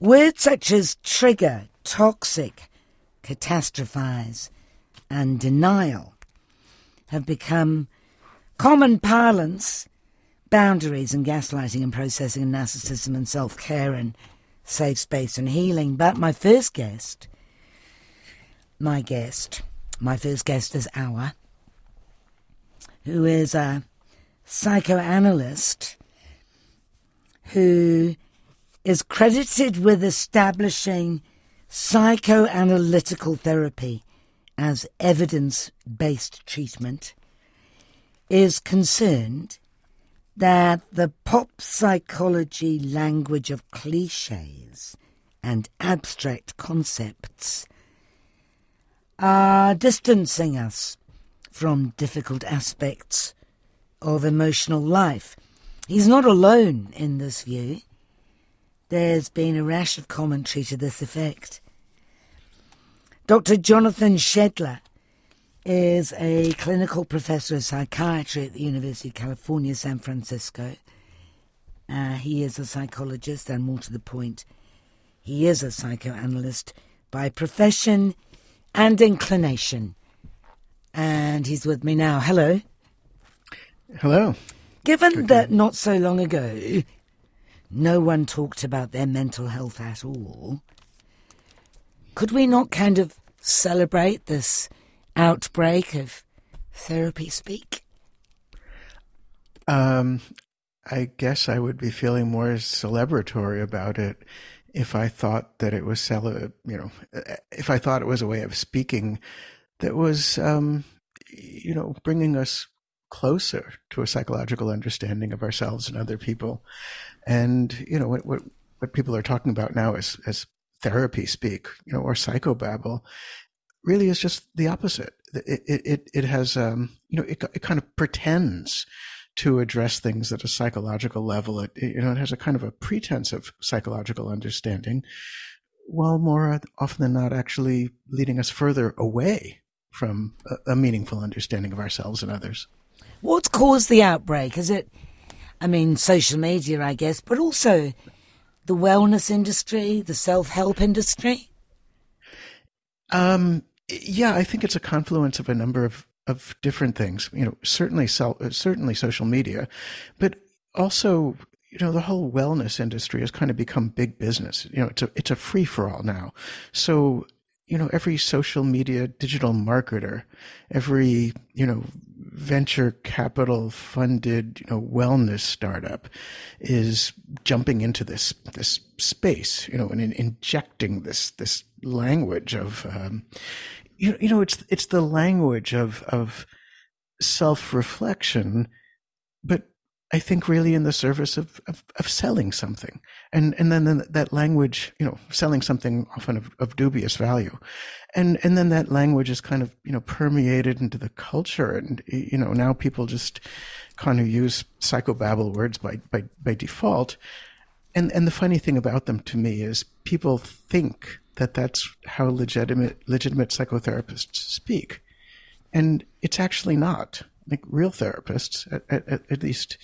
Words such as trigger, toxic, catastrophize, and denial have become common parlance, boundaries and gaslighting and processing and narcissism and self care and safe space and healing. But my first guest, my guest, my first guest is Awa, who is a psychoanalyst who is credited with establishing psychoanalytical therapy as evidence based treatment, is concerned that the pop psychology language of cliches and abstract concepts are distancing us from difficult aspects of emotional life. He's not alone in this view. There's been a rash of commentary to this effect. Dr. Jonathan Shedler is a clinical professor of psychiatry at the University of California, San Francisco. Uh, he is a psychologist, and more to the point, he is a psychoanalyst by profession and inclination. And he's with me now. Hello. Hello. Given that not so long ago no one talked about their mental health at all. Could we not kind of celebrate this outbreak of therapy speak? Um, I guess I would be feeling more celebratory about it if I thought that it was, cele- you know, if I thought it was a way of speaking that was, um, you know, bringing us closer to a psychological understanding of ourselves and other people. And, you know, what, what, what people are talking about now as, as therapy speak, you know, or psychobabble really is just the opposite. It, it, it has, um, you know, it, it kind of pretends to address things at a psychological level. It, you know, it has a kind of a pretense of psychological understanding, while more often than not actually leading us further away from a, a meaningful understanding of ourselves and others. What's caused the outbreak? Is it, I mean, social media, I guess, but also the wellness industry, the self help industry? Um, yeah, I think it's a confluence of a number of, of different things. You know, certainly, certainly social media, but also, you know, the whole wellness industry has kind of become big business. You know, it's a it's a free for all now. So you know, every social media digital marketer, every, you know, venture capital funded, you know, wellness startup is jumping into this, this space, you know, and in, injecting this, this language of, um, you, you know, it's, it's the language of, of self reflection, but I think really in the service of, of, of, selling something. And, and then that language, you know, selling something often of, of, dubious value. And, and then that language is kind of, you know, permeated into the culture. And, you know, now people just kind of use psychobabble words by, by, by default. And, and the funny thing about them to me is people think that that's how legitimate, legitimate psychotherapists speak. And it's actually not like real therapists, at, at, at least,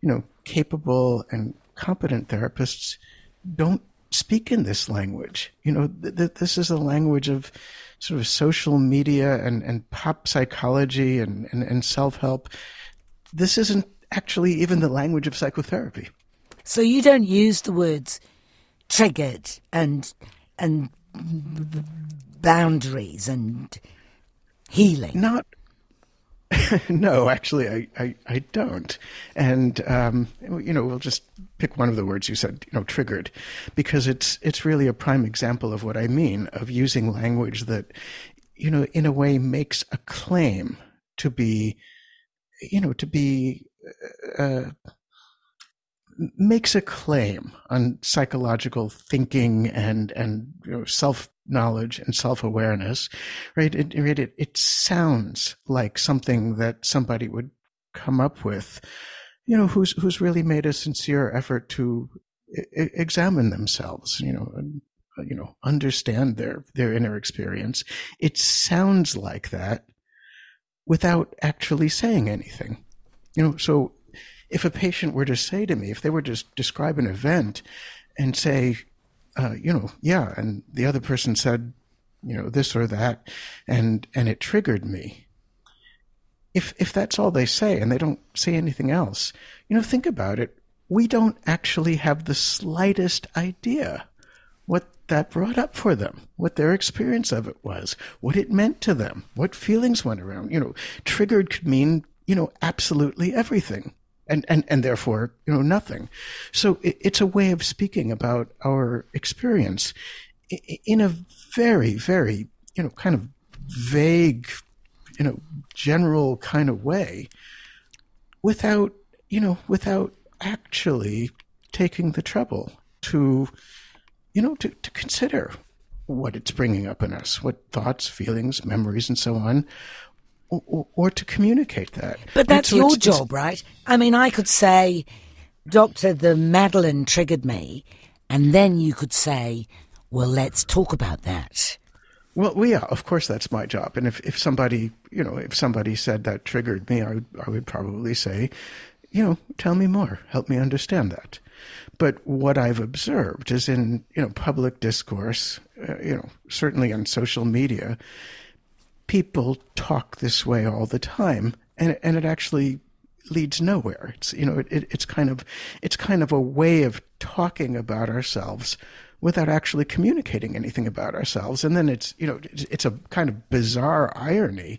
you know, capable and competent therapists don't speak in this language. You know, th- th- this is a language of sort of social media and, and pop psychology and, and, and self help. This isn't actually even the language of psychotherapy. So you don't use the words triggered and and boundaries and healing. Not no, actually, I, I, I, don't. And, um, you know, we'll just pick one of the words you said, you know, triggered, because it's, it's really a prime example of what I mean of using language that, you know, in a way makes a claim to be, you know, to be, uh, makes a claim on psychological thinking and, and you know, self knowledge and self awareness, right? It, it, it sounds like something that somebody would come up with, you know, who's, who's really made a sincere effort to I- examine themselves, you know, and, uh, you know, understand their, their inner experience. It sounds like that without actually saying anything, you know, so if a patient were to say to me, if they were to describe an event and say, uh, you know, yeah, and the other person said, you know, this or that, and and it triggered me. If if that's all they say and they don't say anything else, you know, think about it. We don't actually have the slightest idea what that brought up for them, what their experience of it was, what it meant to them, what feelings went around. You know, triggered could mean, you know, absolutely everything. And, and, and therefore, you know, nothing. So it, it's a way of speaking about our experience in a very, very, you know, kind of vague, you know, general kind of way without, you know, without actually taking the trouble to you know, to, to consider what it's bringing up in us, what thoughts, feelings, memories, and so on, or, or to communicate that. But that's so your it's, job, it's, right? I mean, I could say, Doctor, the Madeleine triggered me, and then you could say, well, let's talk about that. Well, well, yeah, of course that's my job. And if, if somebody, you know, if somebody said that triggered me, I would, I would probably say, you know, tell me more, help me understand that. But what I've observed is in you know public discourse, uh, you know certainly on social media, people talk this way all the time, and and it actually leads nowhere. It's you know it, it, it's kind of it's kind of a way of talking about ourselves without actually communicating anything about ourselves, and then it's you know it's, it's a kind of bizarre irony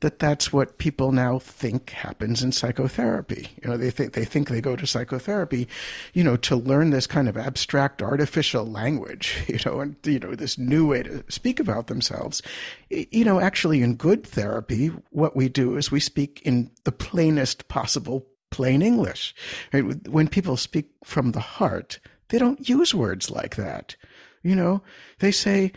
that that's what people now think happens in psychotherapy. You know, they think they think they go to psychotherapy, you know, to learn this kind of abstract artificial language, you know, and you know this new way to speak about themselves. You know, actually in good therapy, what we do is we speak in the plainest possible plain English. Right? When people speak from the heart, they don't use words like that. You know, they say,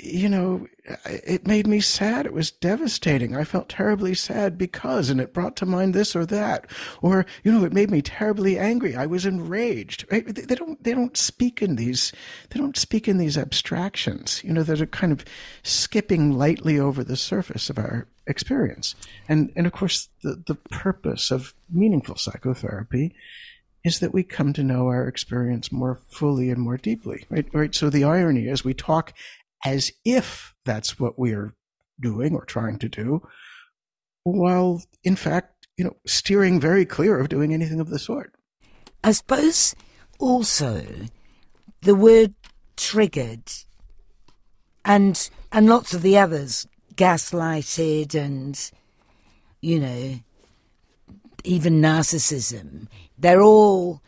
you know, it made me sad. It was devastating. I felt terribly sad because, and it brought to mind this or that, or you know, it made me terribly angry. I was enraged. Right? They don't. They don't speak in these. They don't speak in these abstractions. You know, that are kind of skipping lightly over the surface of our experience. And and of course, the the purpose of meaningful psychotherapy is that we come to know our experience more fully and more deeply. Right? Right. So the irony is we talk as if that's what we're doing or trying to do, while in fact, you know, steering very clear of doing anything of the sort. I suppose also the word triggered and and lots of the others gaslighted and you know even narcissism they're all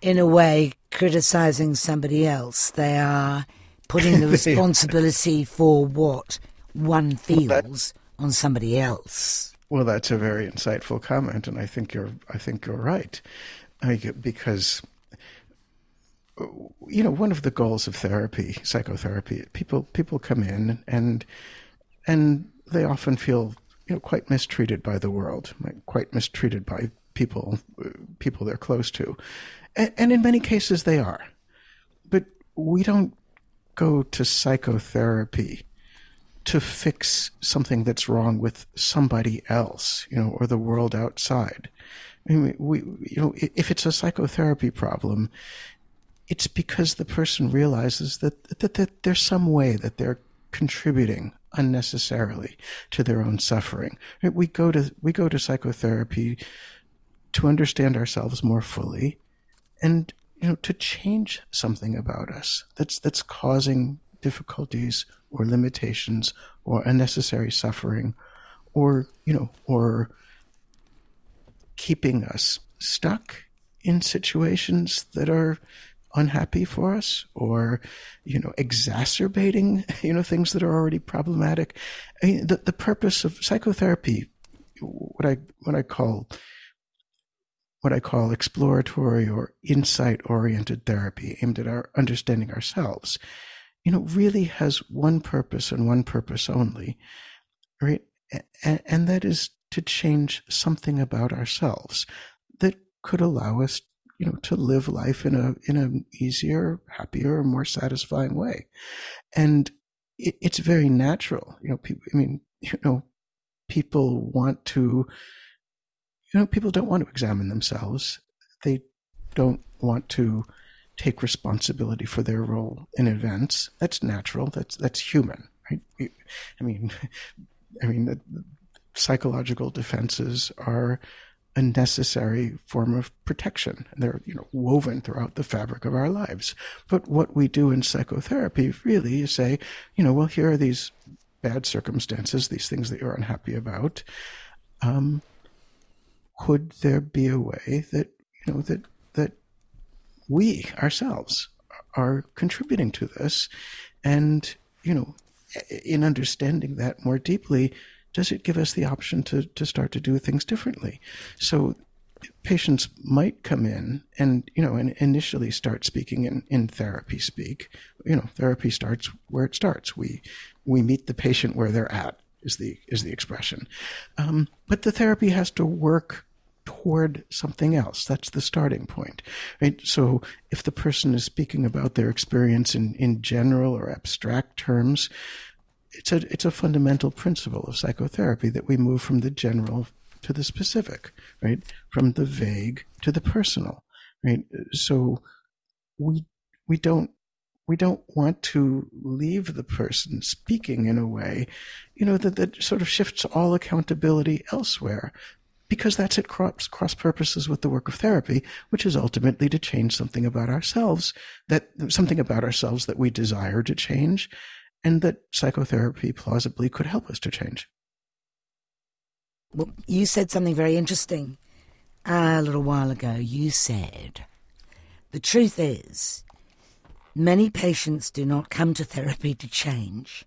in a way criticizing somebody else they are putting the responsibility for what one feels well, on somebody else. Well, that's a very insightful comment, and I think you're I think you're right, I, because uh, you know one of the goals of therapy, psychotherapy, people people come in and and they often feel you know quite mistreated by the world, quite mistreated by people uh, people they're close to, and, and in many cases they are, but we don't go to psychotherapy to fix something that's wrong with somebody else, you know, or the world outside. I mean, we, you know, if it's a psychotherapy problem, it's because the person realizes that, that, that there's some way that they're contributing unnecessarily to their own suffering. We go to, we go to psychotherapy to understand ourselves more fully and you know, to change something about us that's that's causing difficulties or limitations or unnecessary suffering or you know or keeping us stuck in situations that are unhappy for us or you know exacerbating you know things that are already problematic. I mean, the, the purpose of psychotherapy what i what i call what I call exploratory or insight oriented therapy aimed at our understanding ourselves, you know, really has one purpose and one purpose only, right? And, and that is to change something about ourselves that could allow us, you know, to live life in a in an easier, happier, more satisfying way. And it, it's very natural, you know. People, I mean, you know, people want to you know, people don't want to examine themselves. They don't want to take responsibility for their role in events. That's natural. That's that's human, right? I mean, I mean, psychological defenses are a necessary form of protection. They're, you know, woven throughout the fabric of our lives. But what we do in psychotherapy really is say, you know, well, here are these bad circumstances, these things that you're unhappy about. Um, could there be a way that, you know, that, that we ourselves are contributing to this? And, you know, in understanding that more deeply, does it give us the option to, to start to do things differently? So patients might come in and, you know, and initially start speaking in, in therapy speak. You know, therapy starts where it starts. We, we meet the patient where they're at is the, is the expression. Um, but the therapy has to work toward something else. That's the starting point, right? So if the person is speaking about their experience in, in general or abstract terms, it's a it's a fundamental principle of psychotherapy that we move from the general to the specific, right? From the vague to the personal, right? So we we don't we don't want to leave the person speaking in a way, you know, that, that sort of shifts all accountability elsewhere. Because that's at cross, cross purposes with the work of therapy, which is ultimately to change something about ourselves, that something about ourselves that we desire to change, and that psychotherapy plausibly could help us to change. Well, you said something very interesting uh, a little while ago. You said, the truth is, many patients do not come to therapy to change.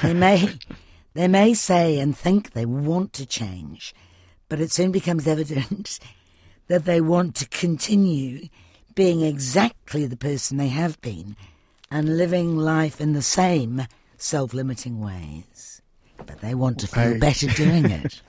They may, they may say and think they want to change, but it soon becomes evident that they want to continue being exactly the person they have been and living life in the same self limiting ways. But they want to feel I, better doing it.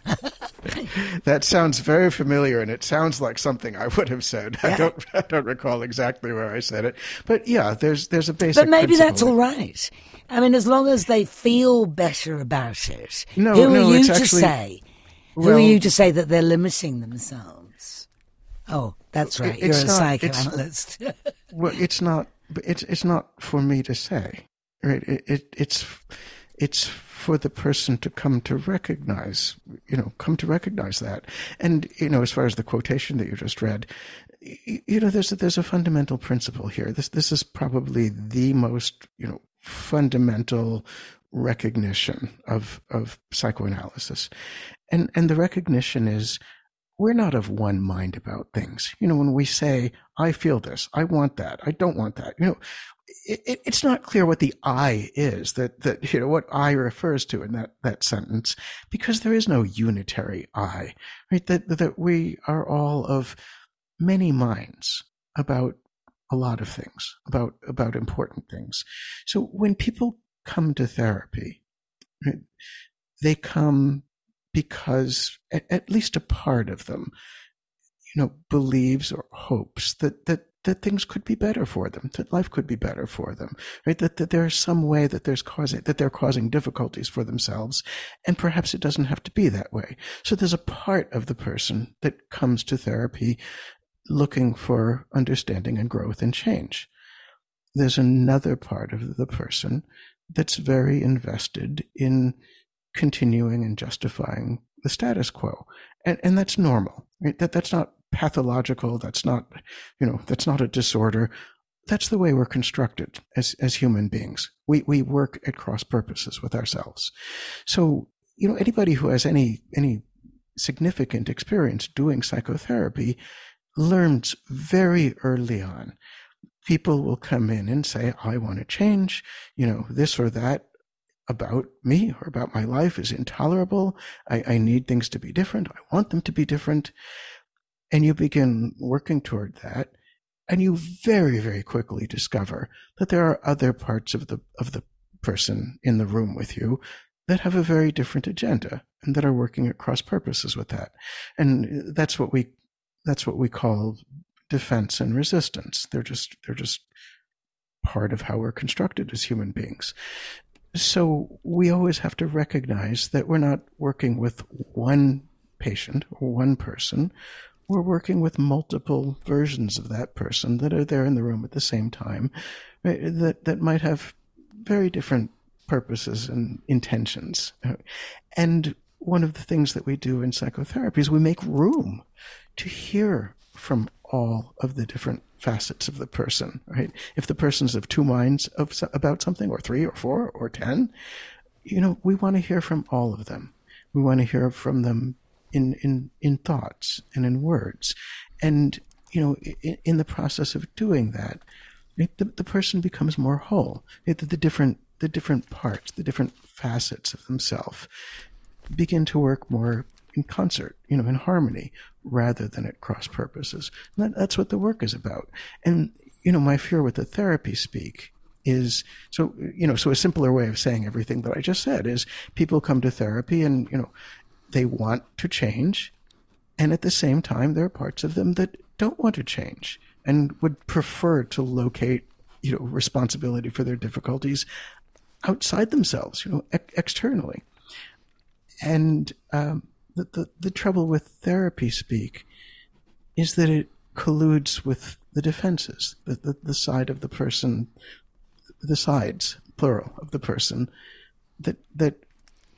that sounds very familiar, and it sounds like something I would have said. Yeah. I don't, I don't recall exactly where I said it, but yeah, there's there's a basic. But maybe that's all right. I mean, as long as they feel better about it. No, who no, are you to actually, say? Well, who are you to say that they're limiting themselves? Oh, that's right. It, You're a not, psychoanalyst. It's, well, it's not it's it's not for me to say, right? It, it it's it's for the person to come to recognize, you know, come to recognize that. And you know, as far as the quotation that you just read, you know, there's a, there's a fundamental principle here. This this is probably the most you know fundamental recognition of of psychoanalysis, and and the recognition is we're not of one mind about things. You know, when we say, I feel this, I want that, I don't want that, you know, it, it's not clear what the I is that, that, you know, what I refers to in that, that sentence, because there is no unitary I, right? That, that we are all of many minds about a lot of things, about, about important things. So when people come to therapy, they come because at, least a part of them, you know, believes or hopes that, that that things could be better for them, that life could be better for them, right? That, that there's some way that there's causing, that they're causing difficulties for themselves. And perhaps it doesn't have to be that way. So there's a part of the person that comes to therapy looking for understanding and growth and change. There's another part of the person that's very invested in continuing and justifying the status quo. And, and that's normal. Right? That, that's not pathological. That's not, you know, that's not a disorder. That's the way we're constructed as, as human beings. We, we work at cross purposes with ourselves. So, you know, anybody who has any, any significant experience doing psychotherapy learns very early on. People will come in and say, I want to change, you know, this or that about me or about my life is intolerable. I, I need things to be different. I want them to be different. And you begin working toward that. And you very, very quickly discover that there are other parts of the, of the person in the room with you that have a very different agenda and that are working at cross purposes with that. And that's what we, that's what we call defense and resistance. They're just, they're just part of how we're constructed as human beings. So we always have to recognize that we're not working with one patient or one person. we're working with multiple versions of that person that are there in the room at the same time, right? that that might have very different purposes and intentions. And one of the things that we do in psychotherapy is we make room to hear from all of the different facets of the person, right? If the person's of two minds of, about something, or three, or four, or ten, you know, we want to hear from all of them. We want to hear from them in in in thoughts and in words, and you know, in, in the process of doing that, the, the person becomes more whole. The, the different the different parts, the different facets of themselves begin to work more in concert, you know, in harmony, rather than at cross purposes. That, that's what the work is about. And you know, my fear with the therapy speak is so you know so a simpler way of saying everything that I just said is people come to therapy and you know they want to change and at the same time there are parts of them that don't want to change and would prefer to locate you know responsibility for their difficulties outside themselves you know ex- externally and um, the, the the trouble with therapy speak is that it colludes with the defenses the, the, the side of the person the sides plural of the person that that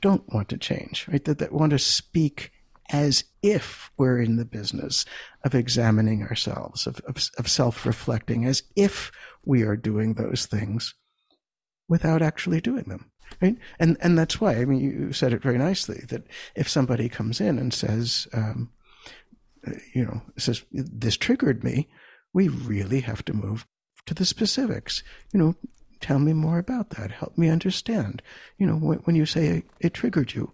don't want to change right that, that want to speak as if we're in the business of examining ourselves, of, of, of self reflecting, as if we are doing those things without actually doing them. Right? And, and that's why, I mean, you said it very nicely that if somebody comes in and says, um, you know, says, this triggered me, we really have to move to the specifics. You know, tell me more about that. Help me understand. You know, when, when you say it, it triggered you,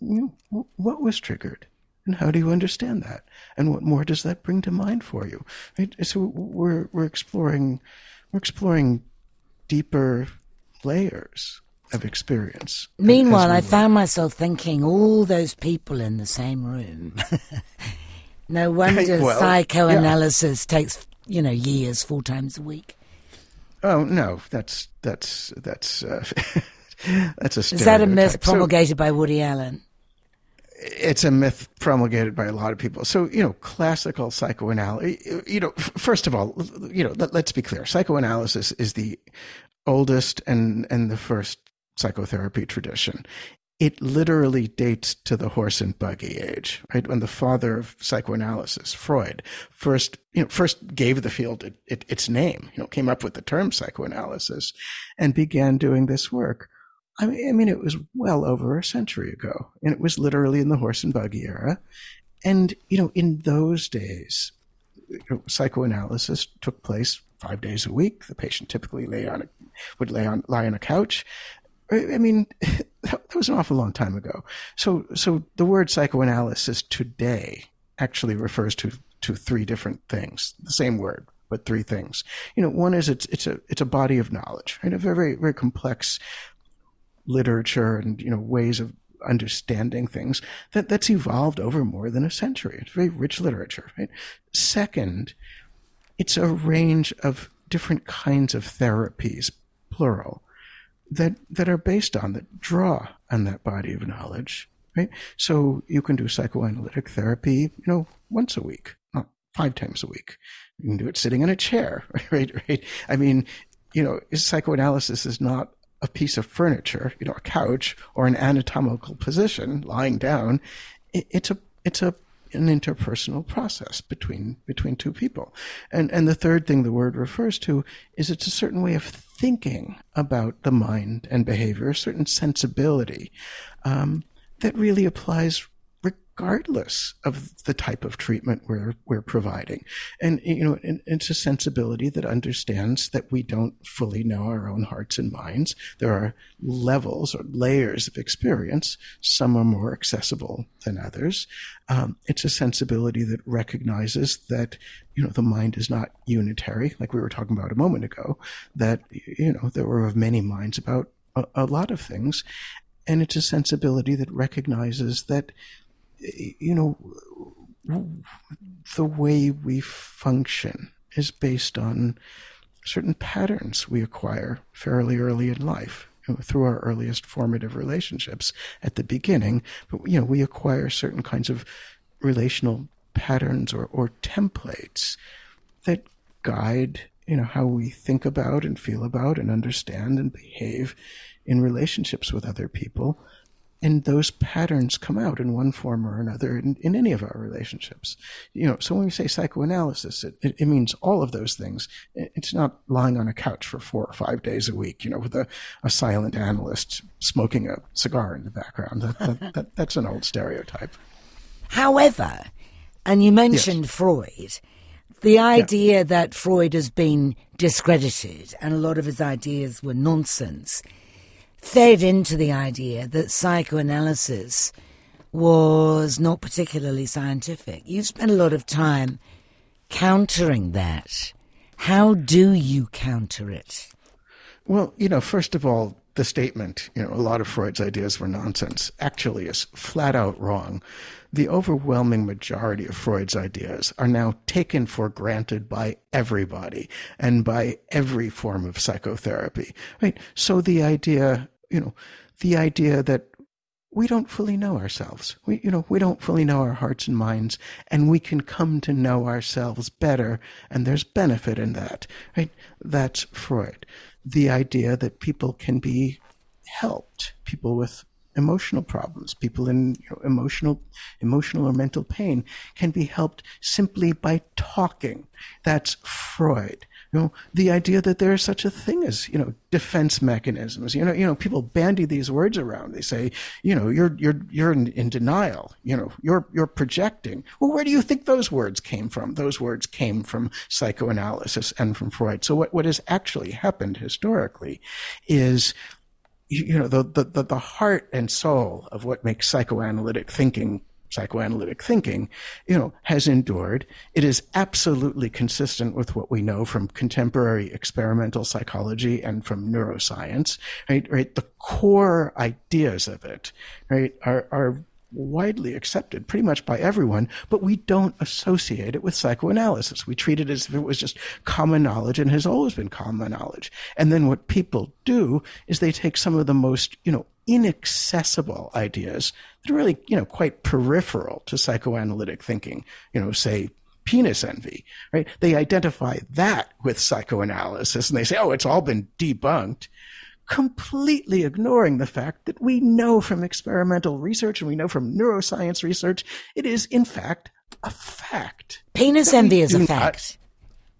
you know, what was triggered and how do you understand that and what more does that bring to mind for you right? so we're we're exploring we're exploring deeper layers of experience meanwhile i found myself thinking all those people in the same room no wonder well, psychoanalysis yeah. takes you know years four times a week oh no that's that's that's uh, that's a is that a myth promulgated so, by woody allen it's a myth promulgated by a lot of people. So, you know, classical psychoanalysis, you know, first of all, you know, let, us be clear. Psychoanalysis is the oldest and, and the first psychotherapy tradition. It literally dates to the horse and buggy age, right? When the father of psychoanalysis, Freud, first, you know, first gave the field it, it, its name, you know, came up with the term psychoanalysis and began doing this work I mean, I mean, it was well over a century ago, and it was literally in the horse and buggy era. And, you know, in those days, psychoanalysis took place five days a week. The patient typically lay on a, would lay on, lie on a couch. I mean, that was an awful long time ago. So, so the word psychoanalysis today actually refers to, to three different things, the same word, but three things. You know, one is it's, it's a, it's a body of knowledge, right? A very, very complex literature and you know ways of understanding things that that's evolved over more than a century. It's very rich literature. Right? Second, it's a range of different kinds of therapies, plural, that that are based on that draw on that body of knowledge. Right? So you can do psychoanalytic therapy, you know, once a week, not five times a week. You can do it sitting in a chair, right? Right? I mean, you know, psychoanalysis is not a piece of furniture, you know, a couch or an anatomical position lying down. It, it's a it's a an interpersonal process between between two people. And and the third thing the word refers to is it's a certain way of thinking about the mind and behavior, a certain sensibility um, that really applies regardless of the type of treatment we're we're providing. And you know, it's a sensibility that understands that we don't fully know our own hearts and minds. There are levels or layers of experience. Some are more accessible than others. Um, it's a sensibility that recognizes that you know the mind is not unitary, like we were talking about a moment ago. That you know there were many minds about a, a lot of things, and it's a sensibility that recognizes that you know, the way we function is based on certain patterns we acquire fairly early in life through our earliest formative relationships at the beginning. But, you know, we acquire certain kinds of relational patterns or, or templates that guide you know how we think about and feel about and understand and behave in relationships with other people and those patterns come out in one form or another in, in any of our relationships. You know, so when we say psychoanalysis, it, it, it, means all of those things. It's not lying on a couch for four or five days a week, you know, with a, a silent analyst smoking a cigar in the background. That, that, that, that's an old stereotype. However, and you mentioned yes. Freud, the idea yeah. that Freud has been discredited and a lot of his ideas were nonsense fed into the idea that psychoanalysis was not particularly scientific. You spent a lot of time countering that. How do you counter it? Well, you know, first of all, the statement, you know, a lot of Freud's ideas were nonsense, actually is flat out wrong. The overwhelming majority of Freud's ideas are now taken for granted by everybody and by every form of psychotherapy, right? So the idea, you know, the idea that we don't fully know ourselves. We, you know, we don't fully know our hearts and minds, and we can come to know ourselves better, and there's benefit in that, right? That's Freud the idea that people can be helped, people with emotional problems, people in you know, emotional, emotional or mental pain can be helped simply by talking. That's Freud. You know, the idea that there is such a thing as, you know, defense mechanisms. You know, you know, people bandy these words around. They say, you know, you're, you're, you're in, in denial. You know, you're, you're projecting. Well, where do you think those words came from? Those words came from psychoanalysis and from Freud. So what, what has actually happened historically is you know the, the the heart and soul of what makes psychoanalytic thinking psychoanalytic thinking, you know, has endured. It is absolutely consistent with what we know from contemporary experimental psychology and from neuroscience, right? Right. The core ideas of it, right, are, are widely accepted pretty much by everyone, but we don't associate it with psychoanalysis. We treat it as if it was just common knowledge and has always been common knowledge. And then what people do is they take some of the most, you know, inaccessible ideas that are really, you know, quite peripheral to psychoanalytic thinking, you know, say penis envy, right? They identify that with psychoanalysis and they say, oh, it's all been debunked completely ignoring the fact that we know from experimental research and we know from neuroscience research, it is in fact a fact. Penis envy is a fact. Not,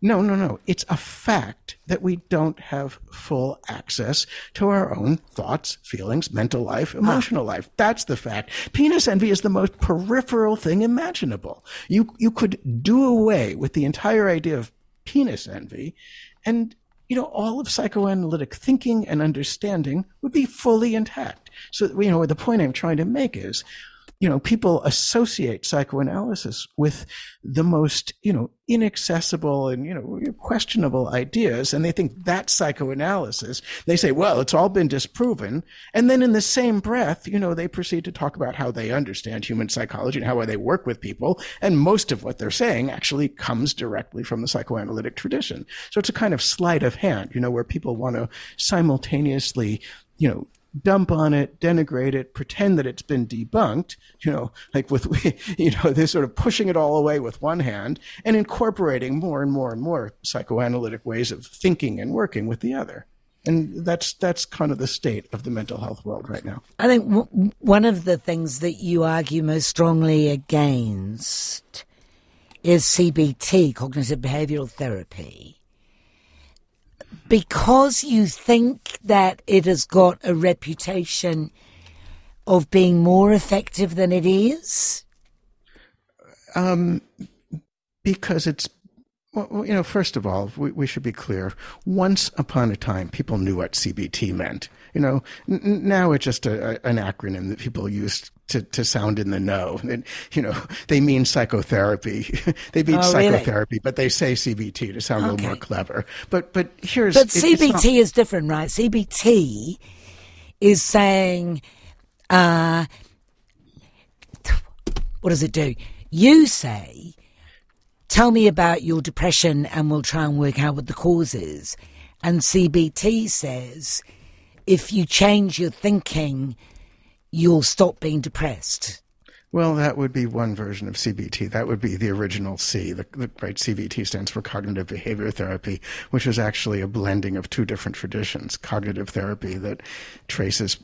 no, no, no. It's a fact that we don't have full access to our own thoughts, feelings, mental life, emotional huh. life. That's the fact. Penis envy is the most peripheral thing imaginable. You, you could do away with the entire idea of penis envy and you know, all of psychoanalytic thinking and understanding would be fully intact. So, you know, the point I'm trying to make is you know, people associate psychoanalysis with the most, you know, inaccessible and, you know, questionable ideas. And they think that's psychoanalysis. They say, well, it's all been disproven. And then in the same breath, you know, they proceed to talk about how they understand human psychology and how they work with people. And most of what they're saying actually comes directly from the psychoanalytic tradition. So it's a kind of sleight of hand, you know, where people want to simultaneously you know, dump on it, denigrate it, pretend that it's been debunked, you know, like with, you know, they're sort of pushing it all away with one hand and incorporating more and more and more psychoanalytic ways of thinking and working with the other. And that's that's kind of the state of the mental health world right now. I think w- one of the things that you argue most strongly against is CBT, cognitive behavioral therapy because you think that it has got a reputation of being more effective than it is? Um, because it's well, you know, first of all, we, we, should be clear. Once upon a time, people knew what CBT meant. You know, n- now it's just a, a, an acronym that people use to, to sound in the know. And, you know, they mean psychotherapy. they mean oh, psychotherapy, really? but they say CBT to sound okay. a little more clever. But but here's but it, CBT not... is different, right? CBT is saying, uh, what does it do? You say tell me about your depression and we'll try and work out what the cause is. And CBT says if you change your thinking, you'll stop being depressed. Well, that would be one version of CBT. That would be the original C. The, the, right CBT stands for cognitive behavior therapy, which is actually a blending of two different traditions: cognitive therapy that traces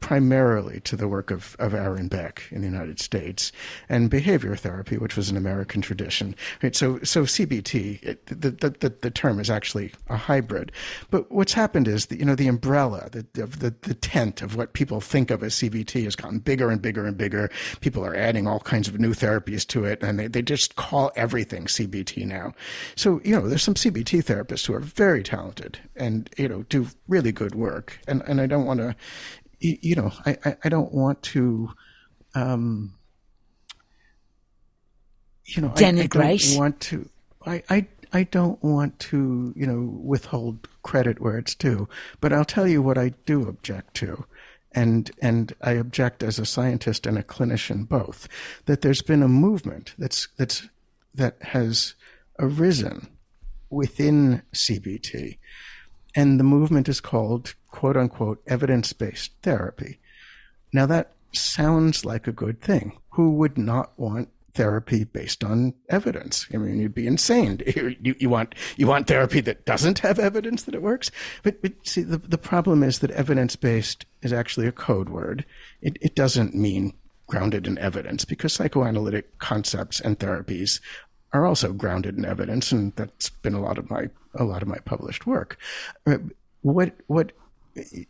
primarily to the work of, of Aaron Beck in the United States and behavior therapy, which was an American tradition. Right? So, so CBT, it, the, the, the term is actually a hybrid. But what's happened is that, you know, the umbrella, the, the, the tent of what people think of as CBT has gotten bigger and bigger and bigger. People are adding all kinds of new therapies to it and they, they just call everything CBT now. So, you know, there's some CBT therapists who are very talented and, you know, do really good work. And, and I don't want to, you know, I, I, don't want to, um, you know, denigrate. I, I don't want to. I, I I don't want to, you know, withhold credit where it's due. But I'll tell you what I do object to. And, and I object as a scientist and a clinician both, that there's been a movement that's, that's, that has arisen within CBT. And the movement is called quote unquote evidence based therapy. Now, that sounds like a good thing. Who would not want therapy based on evidence? I mean, you'd be insane. You, you, want, you want therapy that doesn't have evidence that it works? But, but see, the, the problem is that evidence based is actually a code word. It, it doesn't mean grounded in evidence because psychoanalytic concepts and therapies are also grounded in evidence, and that's been a lot of my a lot of my published work. Uh, what what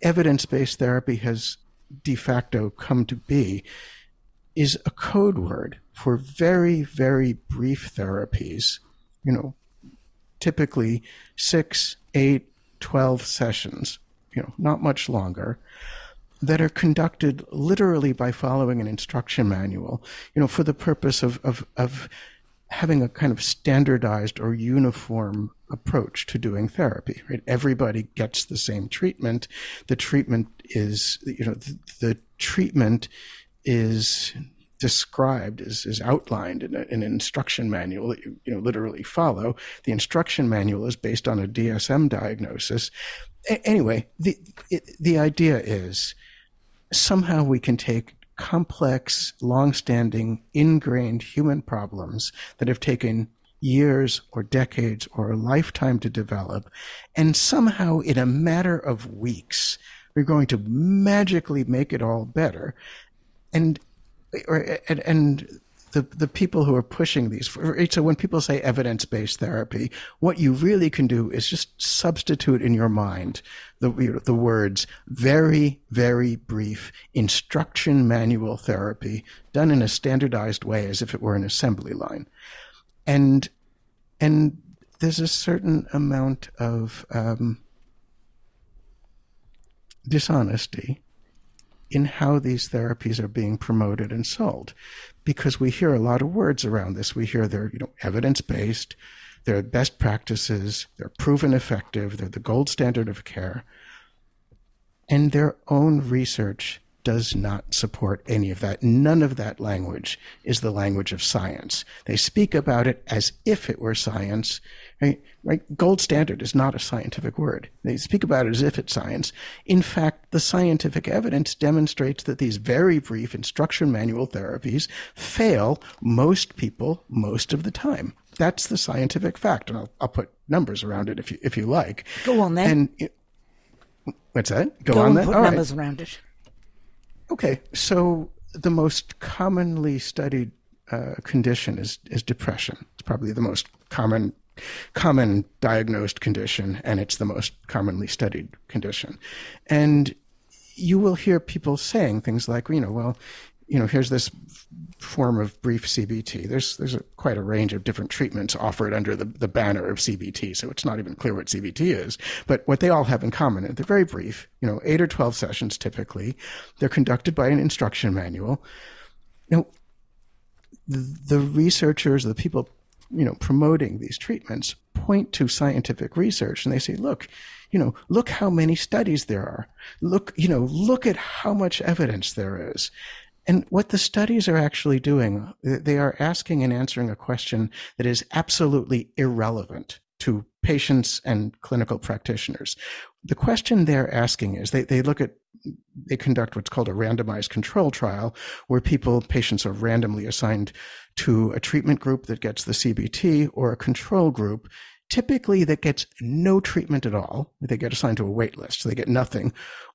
evidence based therapy has de facto come to be is a code word for very, very brief therapies, you know, typically six, eight, 12 sessions, you know, not much longer, that are conducted literally by following an instruction manual, you know, for the purpose of, of, of having a kind of standardized or uniform approach to doing therapy, right? Everybody gets the same treatment. The treatment is, you know, the, the treatment is described is, is outlined in, a, in, an instruction manual that you, you know literally follow. The instruction manual is based on a DSM diagnosis. A- anyway, the it, the idea is somehow we can take complex, long-standing, ingrained human problems that have taken years or decades or a lifetime to develop. And somehow in a matter of weeks, we're going to magically make it all better. And, or, and, and the, the people who are pushing these. So when people say evidence based therapy, what you really can do is just substitute in your mind the, you know, the words very, very brief instruction manual therapy done in a standardized way as if it were an assembly line and and there's a certain amount of um, dishonesty in how these therapies are being promoted and sold. Because we hear a lot of words around this. We hear they're you know evidence based they're best practices they're proven effective they're the gold standard of care. And their own research does not support any of that. None of that language is the language of science. They speak about it as if it were science. Right? right? Gold standard is not a scientific word. They speak about it as if it's science. In fact, the scientific evidence demonstrates that these very brief instruction manual therapies fail most people most of the time. That's the scientific fact, and I'll, I'll put numbers around it if you if you like. Go on then. And what's that? Go, Go on then. Put All numbers right. around it. Okay, so the most commonly studied uh, condition is is depression. It's probably the most common common diagnosed condition, and it's the most commonly studied condition. And you will hear people saying things like, you know, well, you know, here's this form of brief CBT. There's there's a, quite a range of different treatments offered under the, the banner of CBT, so it's not even clear what CBT is. But what they all have in common, they're very brief, you know, eight or twelve sessions typically. They're conducted by an instruction manual. You know, the, the researchers, the people, you know, promoting these treatments point to scientific research and they say, look, you know, look how many studies there are. Look, you know, look at how much evidence there is. And what the studies are actually doing, they are asking and answering a question that is absolutely irrelevant to patients and clinical practitioners. The question they're asking is they, they look at they conduct what's called a randomized control trial where people patients are randomly assigned to a treatment group that gets the CBT or a control group typically that gets no treatment at all. They get assigned to a wait list, so they get nothing,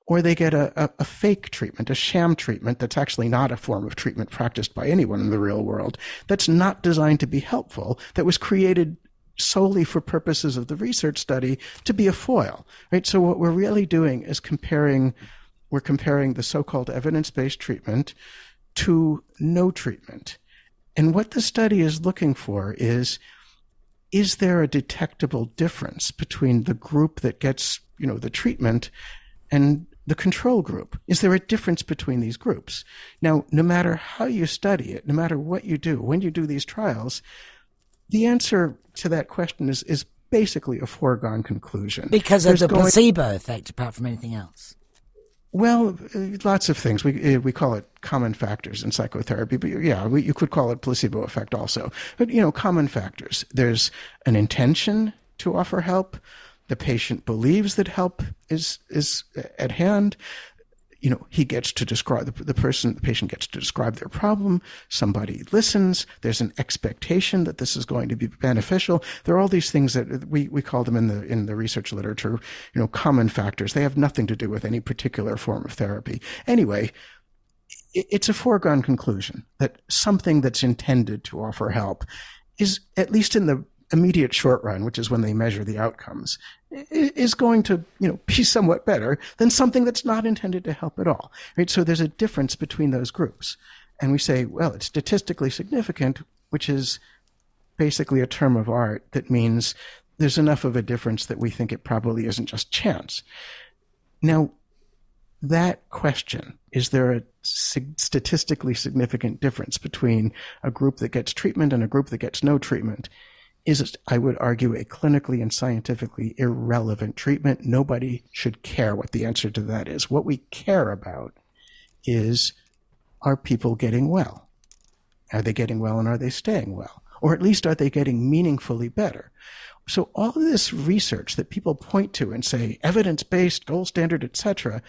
or they get a, a, a, fake treatment, a sham treatment that's actually not a form of treatment practiced by anyone in the real world, that's not designed to be helpful, that was created solely for purposes of the research study to be a foil, right? So what we're really doing is comparing, we're comparing the so-called evidence-based treatment to no treatment. And what the study is looking for is is there a detectable difference between the group that gets, you know, the treatment and the control group? Is there a difference between these groups? Now, no matter how you study it, no matter what you do, when you do these trials, the answer to that question is, is basically a foregone conclusion. Because of There's the going, placebo effect, apart from anything else. Well, lots of things. We eh, we call it common factors in psychotherapy, but yeah, we, you could call it placebo effect also. But you know, common factors. There's an intention to offer help. The patient believes that help is is at hand you know, he gets to describe the, the person, the patient gets to describe their problem. Somebody listens. There's an expectation that this is going to be beneficial. There are all these things that we, we call them in the, in the research literature, you know, common factors. They have nothing to do with any particular form of therapy. Anyway, it's a foregone conclusion that something that's intended to offer help is, at least in the immediate short run, which is when they measure the outcomes, is going to, you know, be somewhat better than something that's not intended to help at all. Right? So there's a difference between those groups. And we say, well, it's statistically significant, which is basically a term of art that means there's enough of a difference that we think it probably isn't just chance. Now, that question, is there a statistically significant difference between a group that gets treatment and a group that gets no treatment? Is, it I would argue, a clinically and scientifically irrelevant treatment. Nobody should care what the answer to that is. What we care about is are people getting well? Are they getting well and are they staying well? Or at least are they getting meaningfully better? So all of this research that people point to and say evidence-based, gold standard, etc.,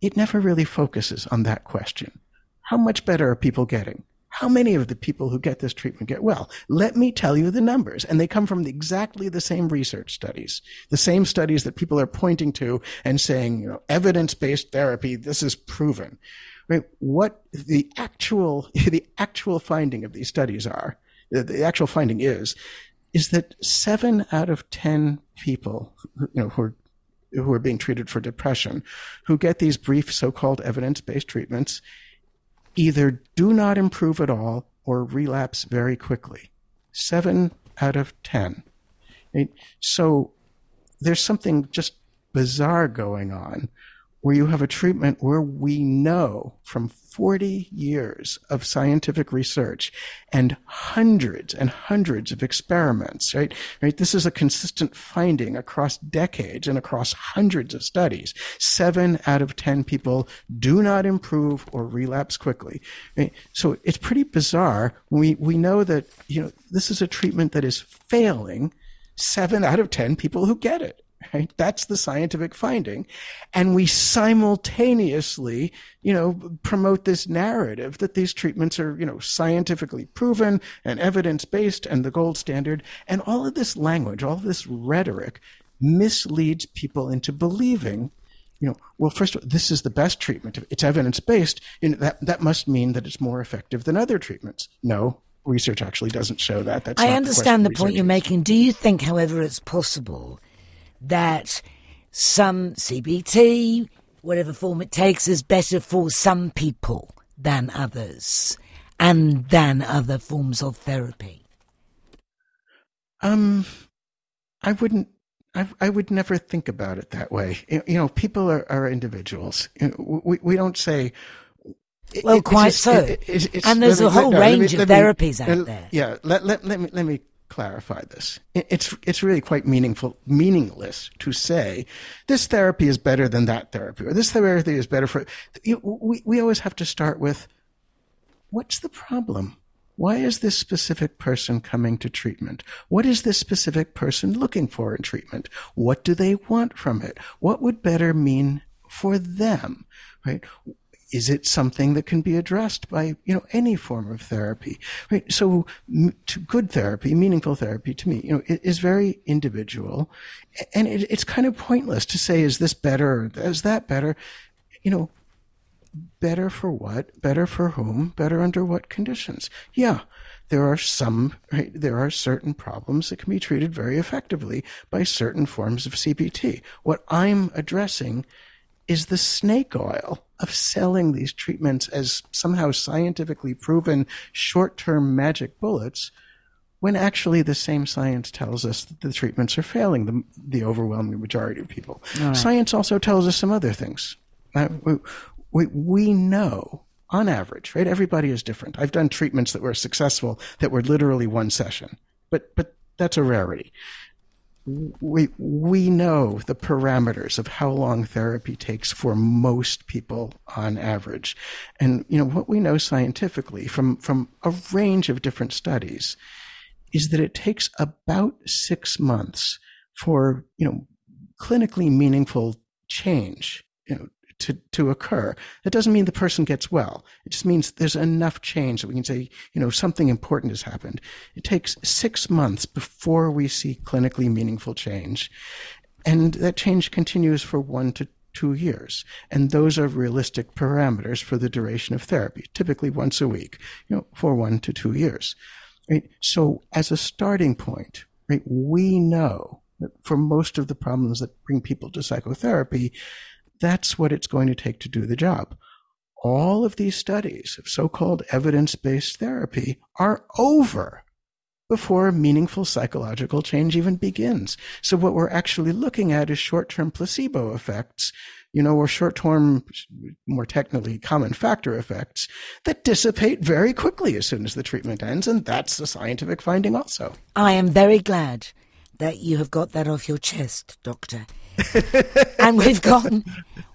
it never really focuses on that question. How much better are people getting? How many of the people who get this treatment get well? Let me tell you the numbers. And they come from exactly the same research studies, the same studies that people are pointing to and saying, you know, evidence-based therapy, this is proven. Right? What the actual, the actual finding of these studies are, the actual finding is, is that seven out of 10 people, you know, who are who are being treated for depression, who get these brief so-called evidence-based treatments, either do not improve at all or relapse very quickly. Seven out of 10. Right? So there's something just bizarre going on where you have a treatment where we know from 40 years of scientific research and hundreds and hundreds of experiments, right? Right. This is a consistent finding across decades and across hundreds of studies. Seven out of 10 people do not improve or relapse quickly. Right? So it's pretty bizarre. We, we know that, you know, this is a treatment that is failing seven out of 10 people who get it. Right? That's the scientific finding. And we simultaneously, you know, promote this narrative that these treatments are, you know, scientifically proven and evidence based and the gold standard. And all of this language, all of this rhetoric misleads people into believing you know, well, first of all, this is the best treatment. It's evidence based. You know, that that must mean that it's more effective than other treatments. No, research actually doesn't show that. That's I understand the, the point you're making. Do you think, however, it's possible that some CBT, whatever form it takes, is better for some people than others and than other forms of therapy? Um, I wouldn't. I, I would never think about it that way. You know, people are, are individuals. we, we don't say, well, it, quite just, so. It, and there's a whole range me, of therapies me, out there. Yeah, let, let, let, me, let me clarify this. It's it's really quite meaningful, meaningless to say this therapy is better than that therapy, or this therapy is better for. You know, we we always have to start with what's the problem. Why is this specific person coming to treatment? What is this specific person looking for in treatment? What do they want from it? What would better mean for them? Right? Is it something that can be addressed by you know any form of therapy? Right? So to good therapy meaningful therapy to me you know is very individual and it, it's kind of pointless to say is this better is that better? You know better for what? Better for whom? Better under what conditions? Yeah there are some right, there are certain problems that can be treated very effectively by certain forms of CBT what i'm addressing is the snake oil of selling these treatments as somehow scientifically proven short term magic bullets when actually the same science tells us that the treatments are failing the, the overwhelming majority of people. Right. Science also tells us some other things. Uh, we, we, we know on average, right? Everybody is different. I've done treatments that were successful that were literally one session, but, but that's a rarity we we know the parameters of how long therapy takes for most people on average. And you know what we know scientifically from from a range of different studies is that it takes about 6 months for you know clinically meaningful change you know to, to occur. That doesn't mean the person gets well. It just means there's enough change that we can say, you know, something important has happened. It takes six months before we see clinically meaningful change. And that change continues for one to two years. And those are realistic parameters for the duration of therapy, typically once a week, you know, for one to two years. Right? So as a starting point, right, we know that for most of the problems that bring people to psychotherapy, that's what it's going to take to do the job. All of these studies of so called evidence based therapy are over before meaningful psychological change even begins. So, what we're actually looking at is short term placebo effects, you know, or short term, more technically, common factor effects that dissipate very quickly as soon as the treatment ends. And that's a scientific finding also. I am very glad that you have got that off your chest, Doctor. and we've gone,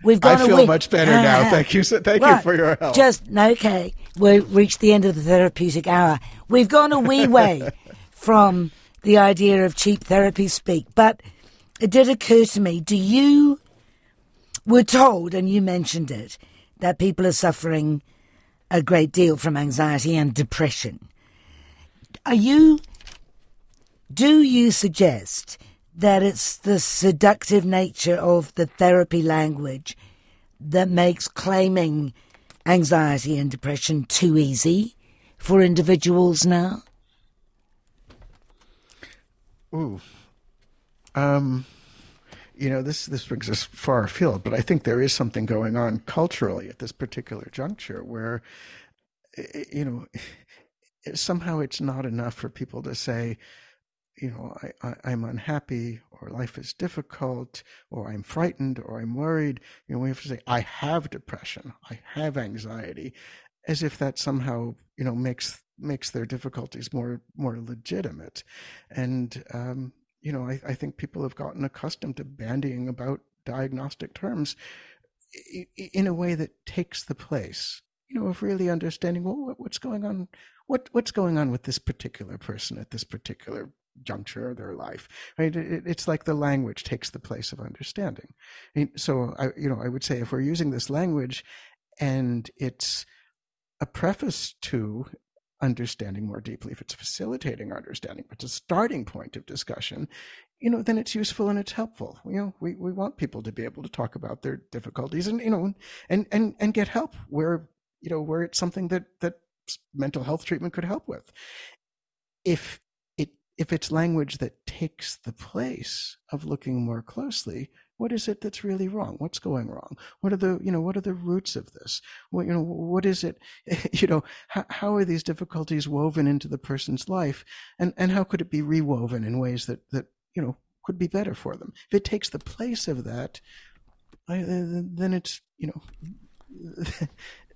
we've gone. I feel much better uh, now. Thank you. Thank right. you for your help. Just okay. We've reached the end of the therapeutic hour. We've gone a wee way from the idea of cheap therapy speak, but it did occur to me. Do you We're told, and you mentioned it, that people are suffering a great deal from anxiety and depression. Are you? Do you suggest? That it's the seductive nature of the therapy language that makes claiming anxiety and depression too easy for individuals now? Ooh. Um, you know, this, this brings us far afield, but I think there is something going on culturally at this particular juncture where, you know, somehow it's not enough for people to say, you know, I, I, am unhappy or life is difficult or I'm frightened or I'm worried. You know, we have to say, I have depression, I have anxiety, as if that somehow, you know, makes makes their difficulties more more legitimate. And um, you know, I, I think people have gotten accustomed to bandying about diagnostic terms in a way that takes the place, you know, of really understanding well what's going on, what what's going on with this particular person at this particular juncture of their life right? It, it's like the language takes the place of understanding. So i you know i would say if we're using this language and it's a preface to understanding more deeply if it's facilitating our understanding but it's a starting point of discussion you know then it's useful and it's helpful. You know we, we want people to be able to talk about their difficulties and you know and and and get help where you know where it's something that that mental health treatment could help with. If if it's language that takes the place of looking more closely, what is it that's really wrong? What's going wrong? What are the, you know, what are the roots of this? What, you know, what is it, you know, how, how are these difficulties woven into the person's life? And, and how could it be rewoven in ways that, that, you know, could be better for them? If it takes the place of that, I, then it's, you know,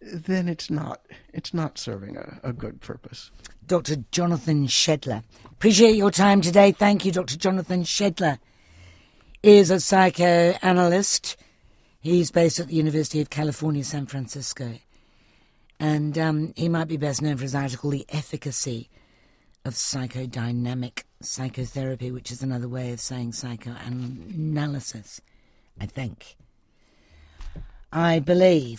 then it's not it's not serving a, a good purpose. Dr. Jonathan Shedler. Appreciate your time today. Thank you, Dr. Jonathan Shedler. Is a psychoanalyst. He's based at the University of California, San Francisco. And um, he might be best known for his article, The Efficacy of Psychodynamic Psychotherapy, which is another way of saying psychoanalysis, I think. I believe